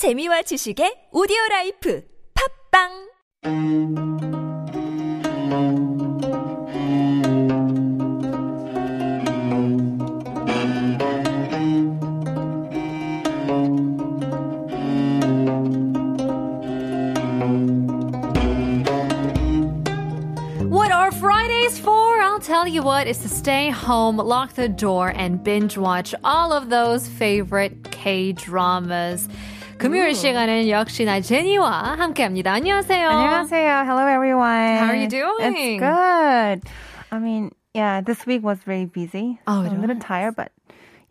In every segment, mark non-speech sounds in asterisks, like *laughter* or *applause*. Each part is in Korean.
재미와 지식의 오디오 라이프 팝빵 What are Fridays for? I'll tell you what, is to stay home, lock the door, and binge watch all of those favorite K dramas. 금요일 시간은 역시나 제니와 함께합니다. 안녕하세요. 안녕하세요. Hello, everyone. How are you doing? It's good. I mean, yeah, this week was very busy. Oh, I'm a it little was. tired, but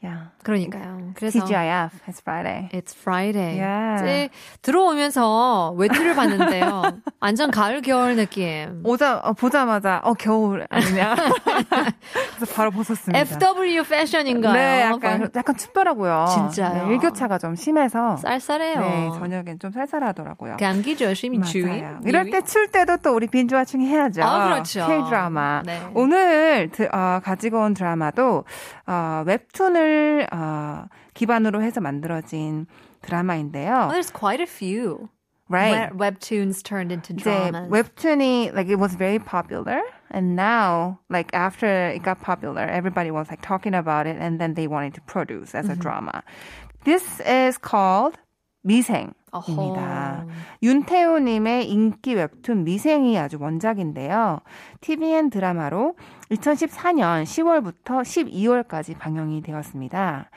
yeah. 그러니까요. 그래서 TGIF. It's Friday. It's Friday. Yeah. 이제 들어오면서 외투를 봤는데요. *laughs* 완전 가을 겨울 느낌. 오자 어, 보자마자 어 겨울 아니냐. *laughs* 그래서 바로 벗었습니다. FW 패션인가요? 네, 약간 약간 춥더라고요. 진짜요? 네, 일교차가 좀 심해서. 쌀쌀해요. 네, 저녁엔 좀 쌀쌀하더라고요. 감기 조심히 주의. 이럴 때 추울 때도 또 우리 빈주 와칭 해야죠. 아, 그렇죠. K 드라마. 네. 오늘 드, 어, 가지고 온 드라마도 어, 웹툰을 어, 기반으로 해서 만들어진 드라마인데요. Oh, there's quite a few. right. Web, webtoons turned into 이제 dramas. 웹툰이 like it was very popular and now like after it got popular everybody was like talking about it and then they wanted to produce as a Mm-hmm. drama. This is called 미생 입니다. 어허. 윤태호 님의 인기 웹툰 미생이 아주 원작인데요. TVN 드라마로 2014년 10월부터 12월까지 방영이 되었습니다.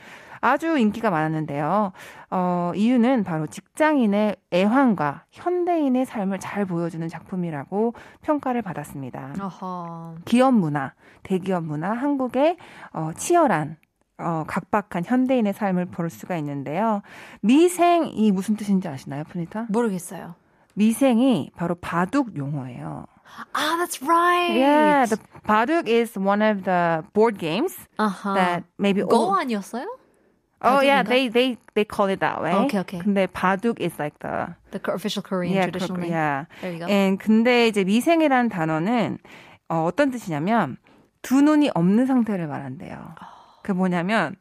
아주 인기가 많았는데요. 어, 이유는 바로 직장인의 애환과 현대인의 삶을 잘 보여주는 작품이라고 평가를 받았습니다. 어허. 기업 문화, 대기업 문화, 한국의 어, 치열한 어, 각박한 현대인의 삶을 볼 수가 있는데요. 미생이 무슨 뜻인지 아시나요, 푸니타? 모르겠어요. 미생이 바로 바둑 용어예요. Ah, that's right. Yeah, the 바둑 is one of the board games uh-huh. that maybe Go all, 아니었어요? Oh yeah, 바둑인가? they they they call it that way. Okay, okay. 근데 바둑 is like the The official Korean yeah, traditional 그- name. yeah. There you go. And 근데 이제 미생이라는 단어는 어, 어떤 뜻이냐면 두 눈이 없는 상태를 말한대요. 그 뭐냐면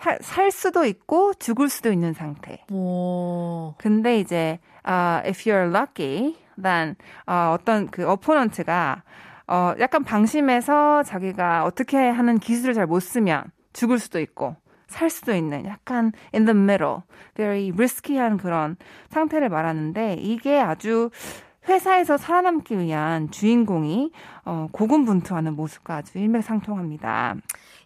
살, 살 수도 있고 죽을 수도 있는 상태. 오. 근데 이제 어, if you're lucky, then 어, 어떤 그 어포넌트가 어, 약간 방심해서 자기가 어떻게 하는 기술을 잘 못 쓰면 죽을 수도 있고 살 수도 있는 약간 in the middle, very risky한 그런 상태를 말하는데 이게 아주 회사에서 살아남기 위한 주인공이 어, 고군분투하는 모습과 아주 일맥상통합니다.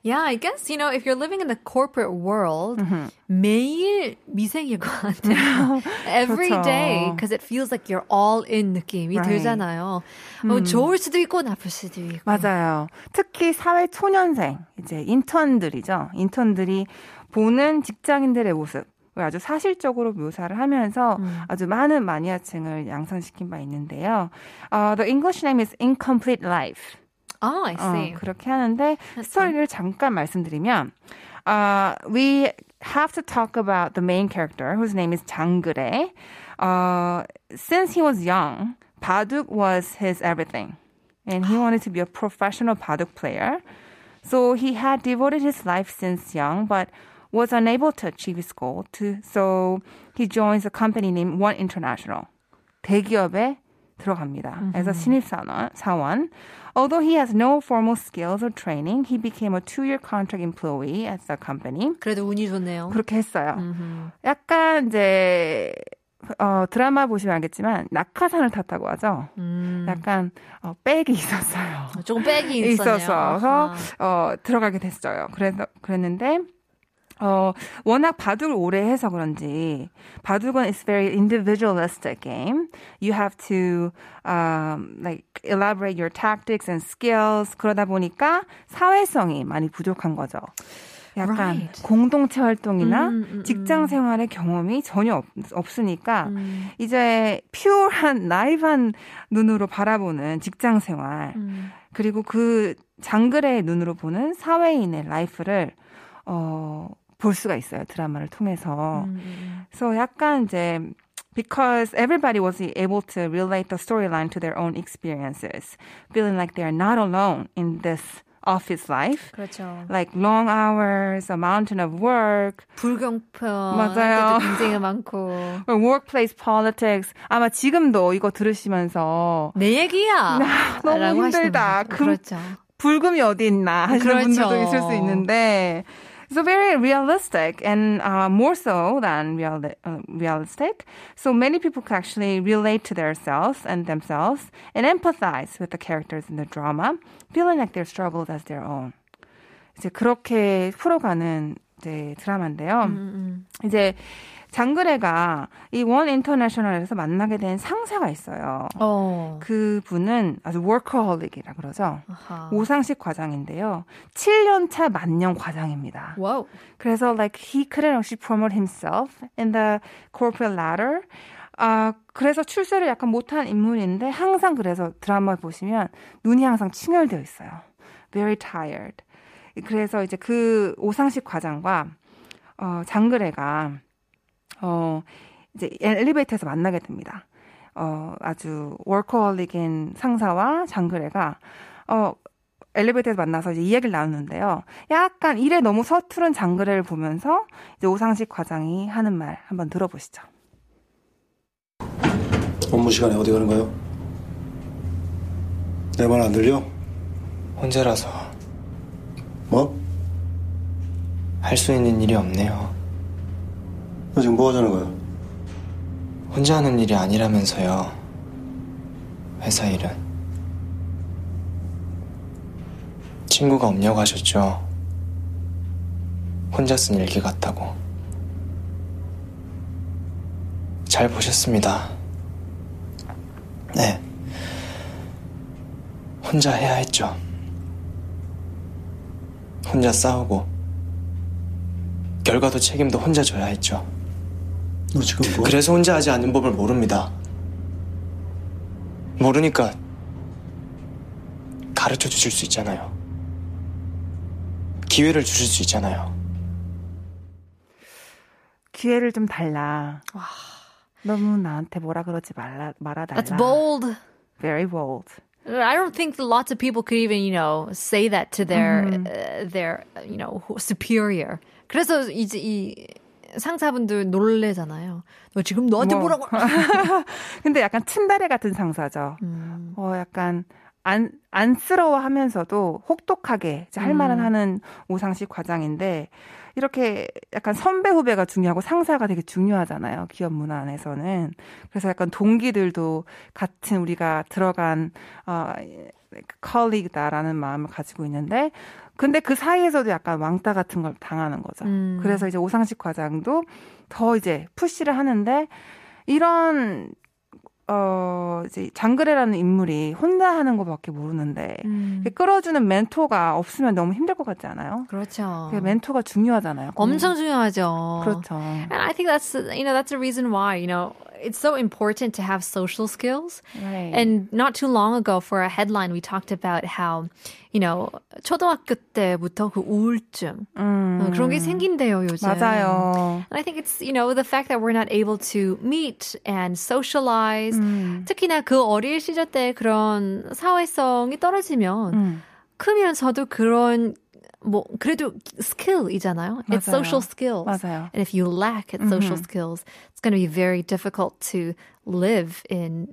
Yeah, I guess, you know, if you're living in the corporate world, 매일 미생일 것 같아요. Every 그렇죠. day, because it feels like you're all in 느낌이 Right. 들잖아요. 어, 좋을 수도 있고 나쁠 수도 있고. 맞아요. 특히 사회 초년생, 이제 인턴들이죠. 인턴들이 보는 직장인들의 모습. 을 아주 사실적으로 묘사를 하면서 아주 많은 마니아층을 양성시킨 바 있는데요. 어, the English name is Incomplete Life. Oh, I 어, see. 그렇게 하는데 스토리를 잠깐 말씀드리면 uh, we have to talk about the main character whose name is 장그래. Uh, since he was young, 바둑 was his everything. And he wanted to be a professional 바둑 player. So he had devoted his life since young, but was unable to achieve his goal. To, so he joins a company named One International. 대기업에 들어갑니다. As a 신입사원. 사원. Although he has no formal skills or training, he became a two-year contract employee at the company. 그래도 운이 좋네요. 그렇게 했어요. 약간 이제 어, 드라마 보시면 알겠지만 낙하산을 탔다고 하죠. 음, 약간 어, 백이 있었어요. 조금 백이 있었네요. 있어서 아하. 어, 들어가게 됐어요. 그래서 그랬는데 어, 워낙 바둑을 오래 해서 그런지 바둑은 is very individualistic game. You have to um, like elaborate your tactics and skills. 그러다 보니까 사회성이 많이 부족한 거죠. 약간 Right. 공동체 활동이나 음, 음, 음. 직장 생활의 경험이 전혀 없, 없으니까 음, 이제 퓨어한 나이브한 눈으로 바라보는 직장 생활 음. 그리고 그 장글의 눈으로 보는 사회인의 라이프를 어, 볼 수가 있어요 드라마를 통해서. 음, So 약간 이제 because everybody was able to relate the storyline to their own experiences, feeling like they are not alone in this office life. 그렇죠. Like long hours, a mountain of work, 불경편 맞아요. 굉장히 많고. or workplace politics. 아마 지금도 이거 들으시면서 내 얘기야. 너무 힘들다. 금- 그렇죠. 불금이 어디 있나 하시는 그렇죠. 분들도 있을 수 있는데 So very realistic and uh, more so than real, uh, realistic. So many people can actually relate to themselves and themselves and empathize with the characters in the drama, feeling like their struggles as their own. 이제 그렇게 풀어가는 이제 드라마인데요. 음, 이제 장그래가 이 원 인터내셔널에서 만나게 된 상사가 있어요. 어. 그 분은 아주 워커홀릭이라 그러죠. 아하. 오상식 과장인데요. 7년 차 만년 과장입니다. Wow. 그래서 like he couldn't actually promote himself in the corporate ladder. 아, 그래서 출세를 약간 못한 인물인데 항상 그래서 드라마 보시면 눈이 항상 충혈되어 있어요. Very tired. 그래서 이제 그 오상식 과장과 어, 장그래가 어, 이제 엘리베이터에서 만나게 됩니다. 어, 아주 워커홀릭인 상사와 장그래가 어, 엘리베이터에서 만나서 이제 이야기를 나누는데요. 약간 일에 너무 서투른 장그래를 보면서 이제 오상식 과장이 하는 말 한번 들어보시죠. 업무 시간에 어디 가는 거요? 내 말 안 들려? 혼자라서 뭐? 할 수 있는 일이 없네요. 너 지금 뭐 하자는 거야? 혼자 하는 일이 아니라면서요. 회사 일은. 친구가 없냐고 하셨죠. 혼자 쓴 일기 같다고. 잘 보셨습니다. 네. 혼자 해야 했죠. 혼자 싸우고, 결과도 책임도 혼자 져야 했죠. 너 지금 뭐? 그래서 혼자 하지 않는 법을 모릅니다. 모르니까 가르쳐 주실 수 있잖아요. 기회를 주실 수 있잖아요. 기회를 좀 달라. 너무 나한테 뭐라 그러지 말라 말아 달라. That's bold. Very bold. I don't think lots of people could even, you know, say that to their uh, their, you know, superior. 그래서 이제 이 상사분들 놀래잖아요. 너 지금 너한테 뭐. 뭐라고? *laughs* 근데 약간 츤다레 같은 상사죠. 음. 어, 약간 안, 안쓰러워 하면서도 혹독하게 할 말은 하는 오상식 과장인데, 이렇게 약간 선배 후배가 중요하고 상사가 되게 중요하잖아요. 기업 문화 안에서는. 그래서 약간 동기들도 같은 우리가 들어간, 어, 컬리그다라는 마음을 가지고 있는데, 근데 그 사이에서도 약간 왕따 같은 걸 당하는 거죠. 음. 그래서 이제 오상식 과장도 더 이제 푸시를 하는데, 이런 어, 이제 장그래라는 인물이 혼자 하는 것밖에 모르는데 음. 끌어주는 멘토가 없으면 너무 힘들 것 같지 않아요? 그렇죠. 그 멘토가 중요하잖아요. 엄청 중요하죠. 그렇죠. And I think that's you know that's the reason why you know it's so important to have social skills. Right. And not too long ago, for a headline, we talked about how you know 초등학교 때부터 그 우울증 음, 어, 그런 게 생긴대요 요즘. 맞아요. And I think it's you know the fact that we're not able to meet and socialize. 음. 특히나 그 어릴 시절 때 그런 사회성이 떨어지면 음. 크면서도 그런 뭐 그래도. It's 맞아요. social skills. 맞아요. And if you lack at social skills, it's going to be very difficult to live in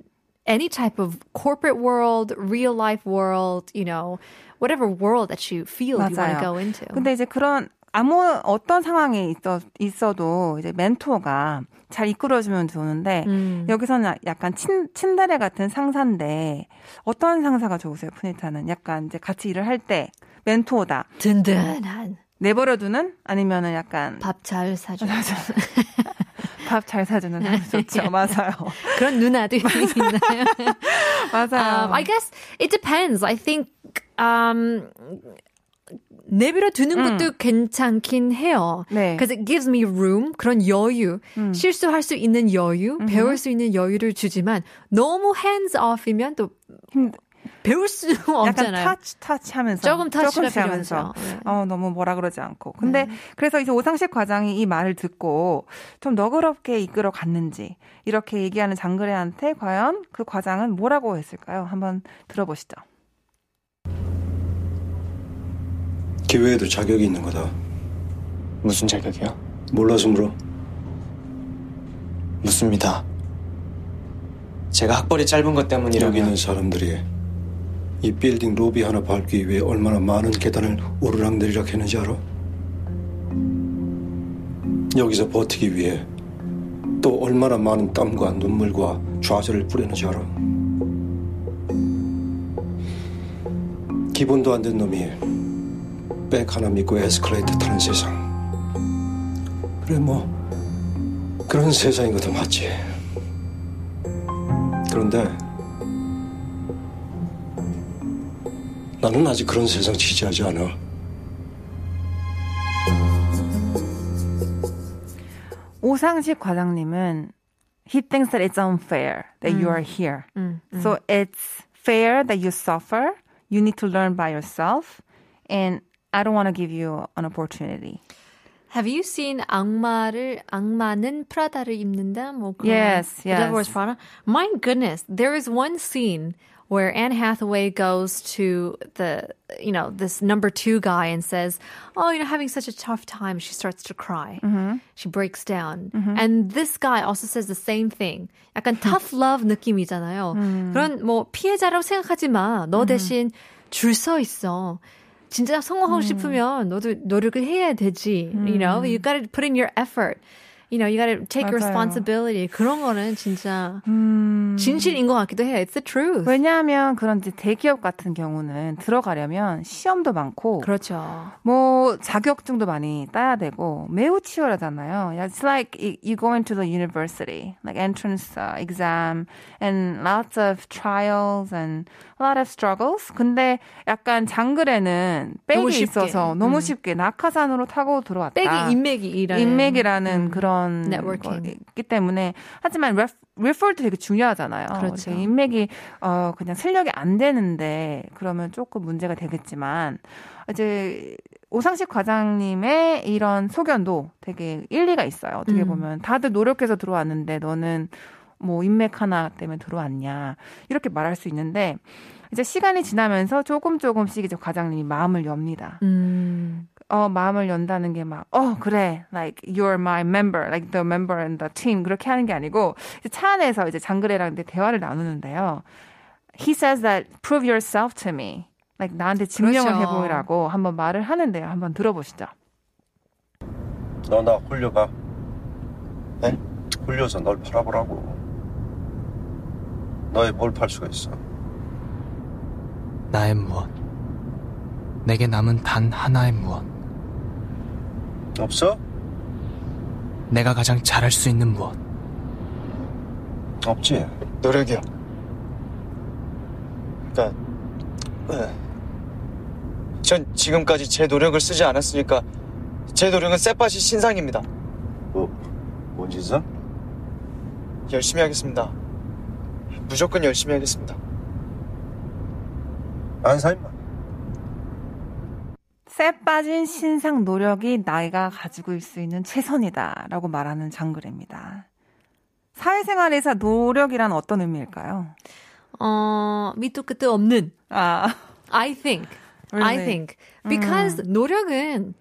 any type of corporate world, real life world, you know, whatever world that you feel you want to 맞아요. go into. 근데 이제 그런 아무 어떤 상황에 있어, 있어도 이제 멘토가 잘 이끌어주면 좋은데 음. 여기서는 약간 친, 친다레 같은 상사인데 어떤 상사가 좋으세요, 푸니타는? 약간 이제 같이 일을 할 때 멘토다. 든든한 내버려두는 아니면은 약간 밥 잘 사주는 *laughs* 밥잘 사주는 좋죠. *laughs* 맞아요. 그런 누나도 있나요? *laughs* 맞아요. Um, I guess it depends. I think um, 내버려 두는 것도 괜찮긴 해요. 네. Because it gives me room, 그런 여유, 실수할 수 있는 여유, 배울 수 있는 여유를 주지만 너무 hands off이면 또 배울 수 *laughs* 약간 없잖아요. 터치 터치 하면서 조금 조금씩 하면서. 네. 어 너무 뭐라 그러지 않고 근데 그래서 이제 오상식 과장이 이 말을 듣고 좀 너그럽게 이끌어 갔는지 이렇게 얘기하는 장그래한테 과연 그 과장은 뭐라고 했을까요? 한번 들어보시죠. 기회에도 자격이 있는 거다. 무슨 자격이요? 몰라서 물어. 묻습니다. 제가 학벌이 짧은 것 때문이라면 여기 있는 사람들이 이 빌딩 로비 하나 밟기 위해 얼마나 많은 계단을 오르락내리락 했는지 알아? 여기서 버티기 위해 또 얼마나 많은 땀과 눈물과 좌절을 뿌리는지 알아? 기본도 안 된 놈이 백 하나 믿고 에스컬레이터 타는 세상. 그래 뭐 그런 세상인 것도 맞지. 그런데 나는 아직 그런 세상 지지하지 않아. 오상식 과장님은 he thinks that it's unfair that you are here. So it's fair that you suffer. You need to learn by yourself. And I don't want to give you an opportunity. Have you seen 악마를 악마는 프라다를 입는다? 뭐 그런 Yes, The Devil Wears yes. Prada. My goodness, there is one scene where Anne Hathaway goes to the you know this number two guy and says, "Oh, you know, having such a tough time." She starts to cry. She breaks down, and this guy also says the same thing. 약간 *laughs* tough love 느낌이잖아요. 그런 뭐 피해자라고 생각하지 마. 너 대신 줄 서 있어. 진짜 성공하고 싶으면 너도 노력을 해야 되지. You know, you gotta put in your effort. You know, you gotta take 맞아요. responsibility. 그런 거는 진짜 진실인 것 같기도 해요. It's the truth. 왜냐하면 그런 대기업 같은 경우는 들어가려면 시험도 많고 그렇죠. 뭐 자격증도 많이 따야 되고 매우 치열하잖아요. It's like you go into the university, like entrance uh, exam and lots of trials and a lot of struggles. 근데 약간 장그래는 백이 너무. 있어서 너무 쉽게 낙하산으로 타고 들어왔다. 백이 인맥이라는 인맥이라는 그런 네트워킹. 거기 때문에 하지만 ref, refer도 되게 중요하잖아요. 그렇죠. 인맥이 어 그냥 실력이 안 되는데 그러면 조금 문제가 되겠지만 이제 오상식 과장님의 이런 소견도 되게 일리가 있어요. 어떻게 음. 보면 다들 노력해서 들어왔는데 너는 뭐 인맥 하나 때문에 들어왔냐 이렇게 말할 수 있는데 이제 시간이 지나면서 조금 조금씩 이제 과장님이 마음을 엽니다. 음. 어, 마음을 연다는 게 막, 어, 그래. like, you're my member, like the member in the team. 그렇게 하는 게 아니고, 이제 차 안에서 이제 장그래랑 이제 대화를 나누는데요. He says that prove yourself to me. like, 나한테 증명을 그렇죠. 해보이라고 한번 말을 하는데요. 한번 들어보시죠. 너 나 홀려가. 네? 홀려서 널 팔아보라고. 너의 뭘 팔 수가 있어? 나의 무엇. 내게 남은 단 하나의 무엇. 없어? 내가 가장 잘할 수 있는 무엇. 없지. 노력이요. 그러니까 네. 전 지금까지 제 노력을 쓰지 않았으니까 제 노력은 쎄빠시 신상입니다. 뭐, 뭔 짓이야? 열심히 하겠습니다. 무조건 열심히 하겠습니다. 안 사, 임마. 쇠 빠진 신상 노력이 나이가 가지고 있을 수 있는 최선이다 라고 말하는 장그래입니다. 사회생활에서 노력이란 어떤 의미일까요? 어, 밑도 끝도 없는. 아, I think. I Really? think. Because 노력은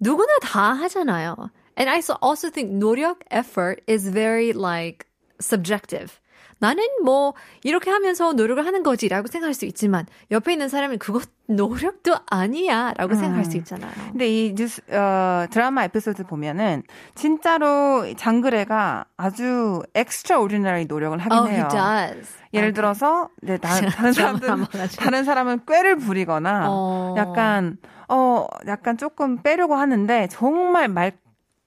누구나 다 하잖아요. And I so- also think 노력, effort is very like subjective. 나는 뭐 이렇게 하면서 노력을 하는 거지라고 생각할 수 있지만 옆에 있는 사람은 그것 *laughs* 노력도 아니야라고 생각할 수 있잖아요. 근데 이 뉴스, 어, 드라마 에피소드 보면은 진짜로 장그래가 아주 extraordinary 노력을 하긴 Oh, 해요. 예를 들어서 이제 다, *laughs* 다른 사람들 봐가지고. 다른 사람은 꾀를 부리거나 어. 약간 어 약간 조금 빼려고 하는데 정말 말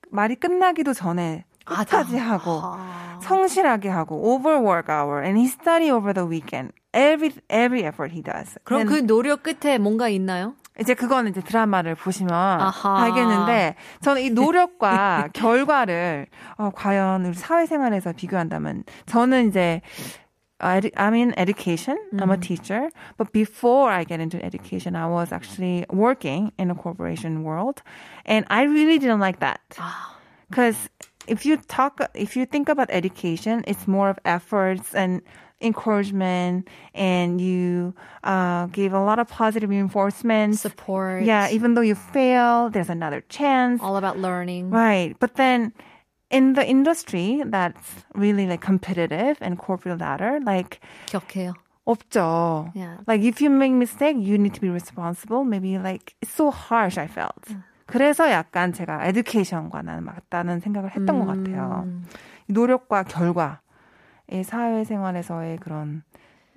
말이 끝나기도 전에 아, 끝까지 다- 하고 아. 성실하게 하고 overwork hour and he study over the weekend every every effort he does. 그럼 그 노력 끝에 뭔가 있나요? 이제 그거는 이제 드라마를 보시면 아하. 알겠는데 저는 이 노력과 결과를 어, 과연 우리 사회생활에서 비교한다면 저는 이제 uh, I'm in education. I'm a teacher. But before I get into education, I was actually working in a corporation world, and I really didn't like that because if you talk, if you think about education, it's more of efforts and encouragement and you uh, give a lot of positive reinforcement. Support. Yeah, even though you fail, there's another chance. all about learning. Right. But then in the industry that's really like competitive and corporate ladder, like 기억해요. 없죠. Yeah. Like if you make mistake, you need to be responsible. Maybe like it's so harsh. I felt. 그래서 약간 제가 에듀케이션과 나는 맞다는 생각을 했던 것 같아요. 노력과 결과의 사회생활에서의 그런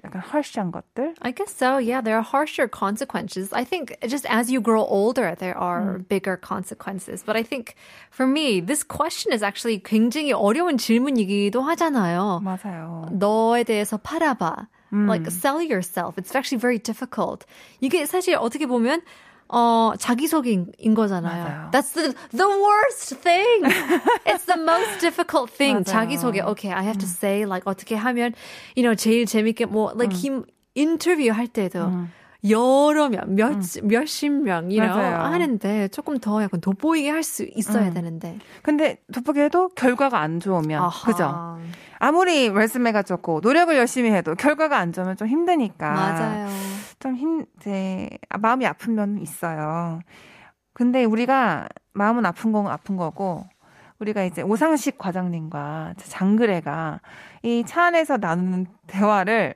약간 harsh한 것들. I guess so. Yeah, there are harsher consequences. I think just as you grow older, there are bigger consequences. But I think for me, this question is actually 굉장히 어려운 질문이기도 하잖아요. 맞아요. 너에 대해서 팔아봐. Like sell yourself. It's actually very difficult. 이게 사실 어떻게 보면 어 자기소개인 인 거잖아요. 맞아요. That's the the worst thing. *laughs* It's the most difficult thing. 자기소개. Okay, I have to say like 어떻게 하면 you know 제일 재밌게 뭐 like 힘 인터뷰 할 때도 여러 명, 몇, 몇십 명, you know, 맞아요. 하는데 조금 더 약간 돋보이게 할 수 있어야 되는데. 근데 돋보기에도 결과가 안 좋으면 아하. 그죠? 아무리 레스메가 좋고 노력을 열심히 해도 결과가 안 좋으면 좀 힘드니까 맞아요. 좀 힘, 이제 아, 마음이 아픈 면은 있어요. 근데 우리가 마음은 아픈 건 아픈 거고 우리가 이제 오상식 과장님과 장그래가 이 차 안에서 나누는 *laughs* 대화를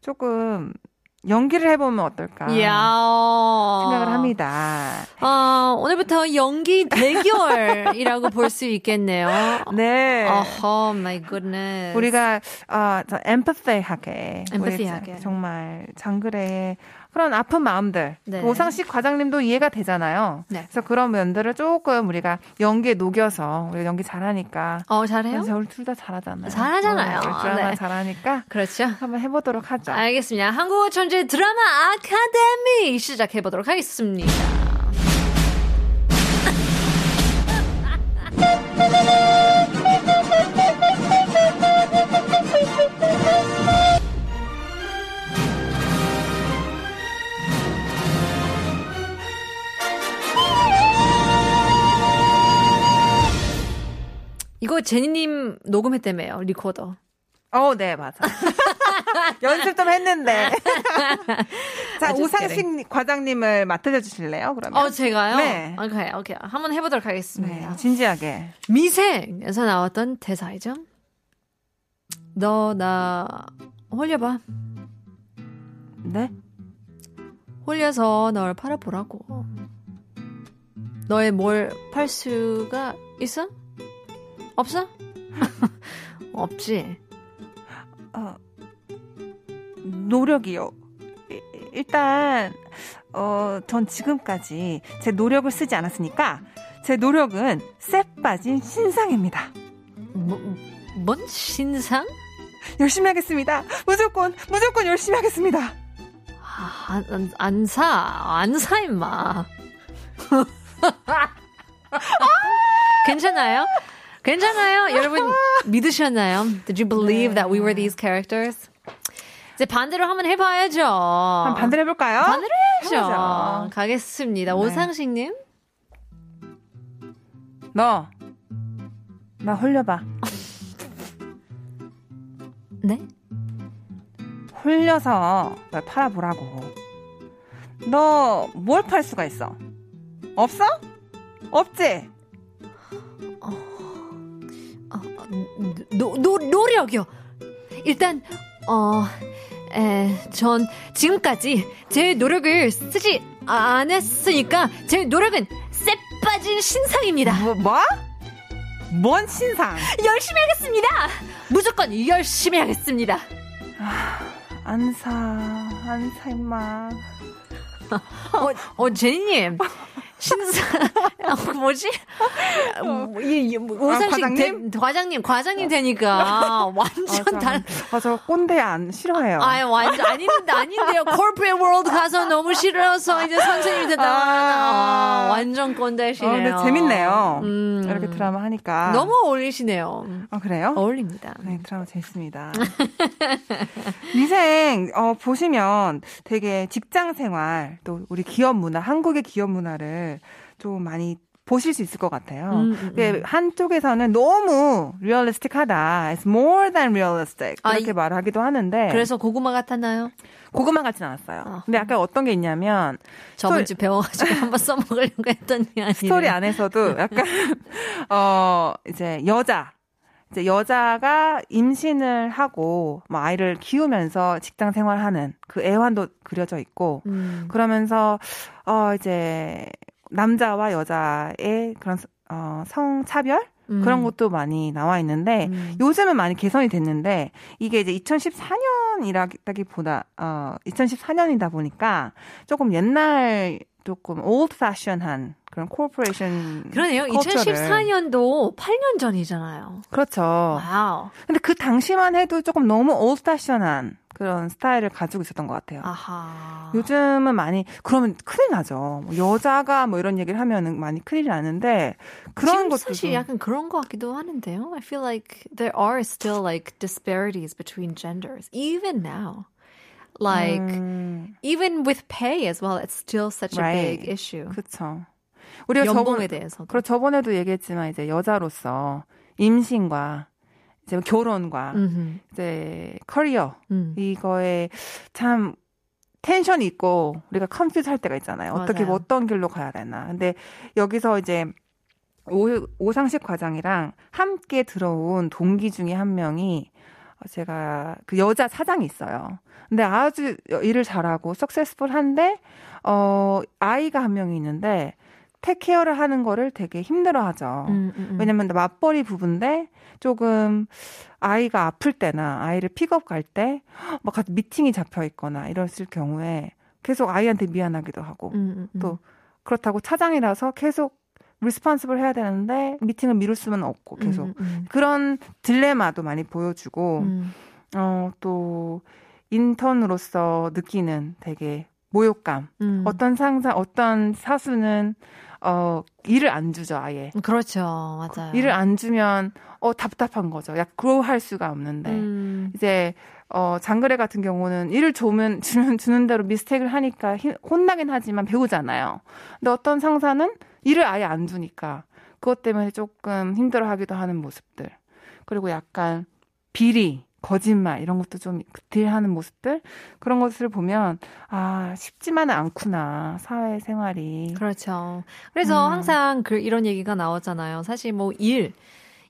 조금 연기를 해보면 어떨까 야. 생각을 합니다. 아, 오늘부터 연기 대결이라고 볼 수 있겠네요. 네. 어허, my goodness. 우리가 어, empathy하게. 우리 정말 장글의 그런 아픈 마음들 네. 오상식 과장님도 이해가 되잖아요. 네. 그래서 그런 면들을 조금 우리가 연기에 녹여서 우리가 연기 잘하니까 어, 잘해요? 그래서 우리 둘 다 잘하잖아요. 잘하잖아요. 네, 드라마 네. 잘하니까 그렇죠. 한번 해보도록 하죠. 알겠습니다. 한국어 천재 드라마 아카데미 시작해 보도록 하겠습니다. 제니님 녹음했다며요, 리코더. 어, 네, 맞아. *laughs* 연습 좀 했는데. *laughs* 자, 오상식 과장님을 맡아줘 주실래요? 그러면. 어, 제가요? 네. 오케이, 오케이. 한번 해보도록 하겠습니다. 네, 진지하게. 미생에서 나왔던 대사이죠. 너 나 홀려봐. 네? 홀려서 널 팔아보라고. 너의 뭘 팔 수가 있어? 없어? *laughs* 없지. 어, 노력이요. 이- 일단, 어, 전 지금까지 제 노력을 쓰지 않았으니까, 제 노력은 쎄 빠진 신상입니다. 뭐, 뭔 신상? 열심히 하겠습니다. 무조건, 무조건 열심히 하겠습니다. 아, 안, 안, 안 사. 안 사, 임마. *laughs* 괜찮아요? 괜찮아요? *laughs* 여러분, 믿으셨나요? Did you believe that we were these characters? 이제 반대로 한번 해봐야죠. 한번 반대로 해볼까요? 반대로 해야죠. 해보죠. 가겠습니다. 오상식님. 너, 나 홀려봐. *laughs* 네? 홀려서 널 팔아보라고. 너 뭘 팔 수가 있어? 없어? 없지? 어, 노, 노, 노력이요. 일단, 어, 에, 전 지금까지 제 노력을 쓰지 않았으니까 제 노력은 쌔빠시 신상입니다. 뭐, 뭐? 뭔 신상? 열심히 하겠습니다. 무조건 열심히 하겠습니다. 안 사, 안 사, 임마. 어, 어 제니님. 신상, 어, 뭐지? 어, 이, 이, 오상식 과장님? 대- 과장님, 과장님 되니까 *laughs* 완전 아, 다른. 저, 아, 저 꼰대 안 싫어해요. 아, 완전 아닌데 아닌데요. corporate world 가서 너무 싫어서 이제 선생님이 됐다. 아. 아, 완전 꼰대시네요. 어, 재밌네요. 음. 이렇게 드라마 하니까. 너무 어울리시네요. 아, 그래요? 어울립니다. 네, 드라마 재밌습니다. *laughs* 미생, 어, 보시면 되게 직장 생활, 또 우리 기업 문화, 한국의 기업 문화를 좀 많이 보실 수 있을 것 같아요. 음, 음, 그게 한쪽에서는 너무 realistic하다. It's more than realistic. 아, 이렇게 이- 말하기도 하는데 그래서 고구마 같았나요? 고구마 같진 않았어요. 아. 근데 약간 어떤 게 있냐면 저번 주 배워가지고 *laughs* 한번 써먹으려고 했더니 아니네. 스토리 안에서도 약간 *laughs* 어 이제 여자 이제 여자가 임신을 하고 뭐 아이를 키우면서 직장 생활하는 그 애환도 그려져 있고 음. 그러면서 어 이제 남자와 여자의 그런 어 성차별 음. 그런 것도 많이 나와 있는데 음. 요즘은 많이 개선이 됐는데 이게 이제 2014년이라기보다 어 2014년이다 보니까 조금 옛날 조금 old fashion한 그런 corporation 그러네요. culture를. 2014년도 8년 전이잖아요. 그렇죠. Wow. 근데 그 당시만 해도 조금 너무 old fashion한 그런 스타일을 가지고 있었던 것 같아요. 아하. 요즘은 많이 그러면 큰일 나죠. 뭐 여자가 뭐 이런 얘기를 하면은 많이 큰일 나는데 그런 것도 사실 좀- 약간 그런 것 같기도 하는데요. I feel like there are still like disparities between genders even now. Like 음, even with pay as well, it's still such a Right. big issue. 그렇죠. 우리가 연봉에 저번, 대해서도. 그리고 저번에도 얘기했지만 이제 여자로서 임신과 이제 결혼과 음흠. 이제 커리어 음. 이거에 참 텐션이 있고 우리가 컨퓨즈 할 때가 있잖아요. 어떻게 맞아요. 어떤 길로 가야 되나. 근데 여기서 이제 오, 오상식 과장이랑 함께 들어온 동기 중에 한 명이 어, 제가 그 여자 사장이 있어요. 근데 아주 일을 잘하고 석세스풀한데 어 아이가 한 명이 있는데 테케어를 하는 거를 되게 힘들어하죠. 음, 음, 음. 왜냐면 맞벌이 부부인데 조금 아이가 아플 때나 아이를 픽업 갈 때 막 같이 미팅이 잡혀 있거나 이랬을 경우에 계속 아이한테 미안하기도 하고 음, 음, 음. 또 그렇다고 차장이라서 계속 responsible 해야 되는데 미팅을 미룰 수는 없고 계속 음, 음, 그런 딜레마도 많이 보여주고 음. 어또 인턴으로서 느끼는 되게 모욕감 음. 어떤 상사 어떤 사수는 어 일을 안 주죠 아예 그렇죠, 맞아요. 일을 안 주면 어 답답한 거죠. 약 grow 할 수가 없는데 음. 이제 어 장그래 같은 경우는 일을 주면 주면 주는 대로 미스테이크를 하니까 히- 혼나긴 하지만 배우잖아요. 근데 어떤 상사는 일을 아예 안 주니까 그것 때문에 조금 힘들어하기도 하는 모습들 그리고 약간 비리 거짓말 이런 것도 좀 딜하는 모습들 그런 것을 보면 아 쉽지만은 않구나 사회 생활이 그렇죠. 그래서 음. 항상 그 이런 얘기가 나오잖아요. 사실 뭐 일,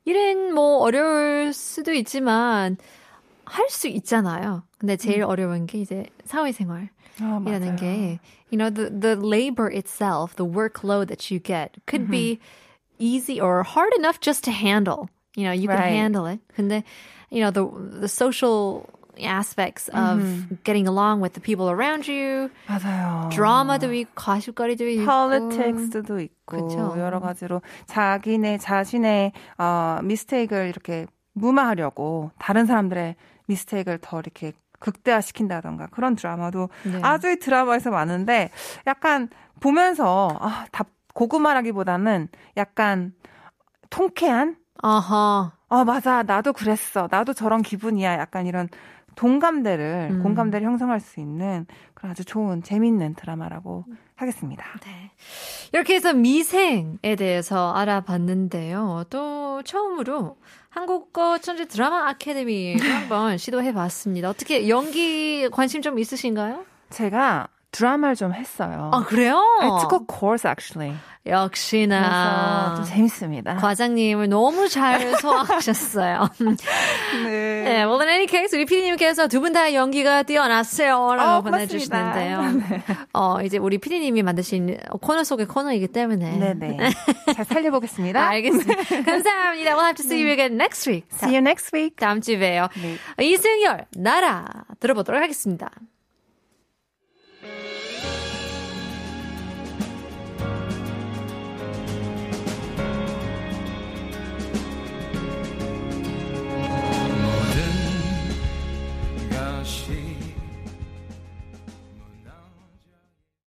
일은 뭐 어려울 수도 있지만 할 수 있잖아요. 근데 제일 어려운 게 이제 사회생활. 아, 이라는 맞아요. 게, you know, the, the labor itself, the workload that you get could be easy or hard enough just to handle. You know, you can Right. handle it. 근데, you know, the, the social aspects of getting along with the people around you, 맞아요. 드라마도 있고, 가십거리도 있고. politics도 있고 그쵸. 여러 가지로 자기네 자신의 어 미스테이크를 이렇게 무마하려고 다른 사람들의 미스테이크를 더 이렇게 극대화시킨다던가 그런 드라마도 네. 아주 이 드라마에서 많은데 약간 보면서 아, 답 고구마라기보다는 약간 통쾌한 아하. 어 맞아 나도 그랬어 나도 저런 기분이야 약간 이런 동감대를 음. 공감대를 형성할 수 있는 그런 아주 좋은 재밌는 드라마라고 하겠습니다. 네. 이렇게 해서 미생에 대해서 알아봤는데요. 또 처음으로 한국어 천재 드라마 아카데미를 한번 시도해 봤습니다. 어떻게 연기 관심 좀 있으신가요? 제가 드라마를 좀 했어요. 아, 그래요? I took a course actually. 역시나 좀 재밌습니다. 과장님을 너무 잘 *laughs* 소화하셨어요. *laughs* 네. 네, well, in any case, 우리 피디님께서 두 분 다 연기가 뛰어났어요. 라고 어, 보내주시는데요. 고맙습니다. *laughs* 어, 이제 우리 피디님이 만드신 코너 속의 코너이기 때문에. 네네. 잘 살려보겠습니다. 알겠습니다. 감사합니다. We'll have to see you again next week. See you next week. 다음 주에 봬요. 네. 이승열, 나라 들어보도록 하겠습니다.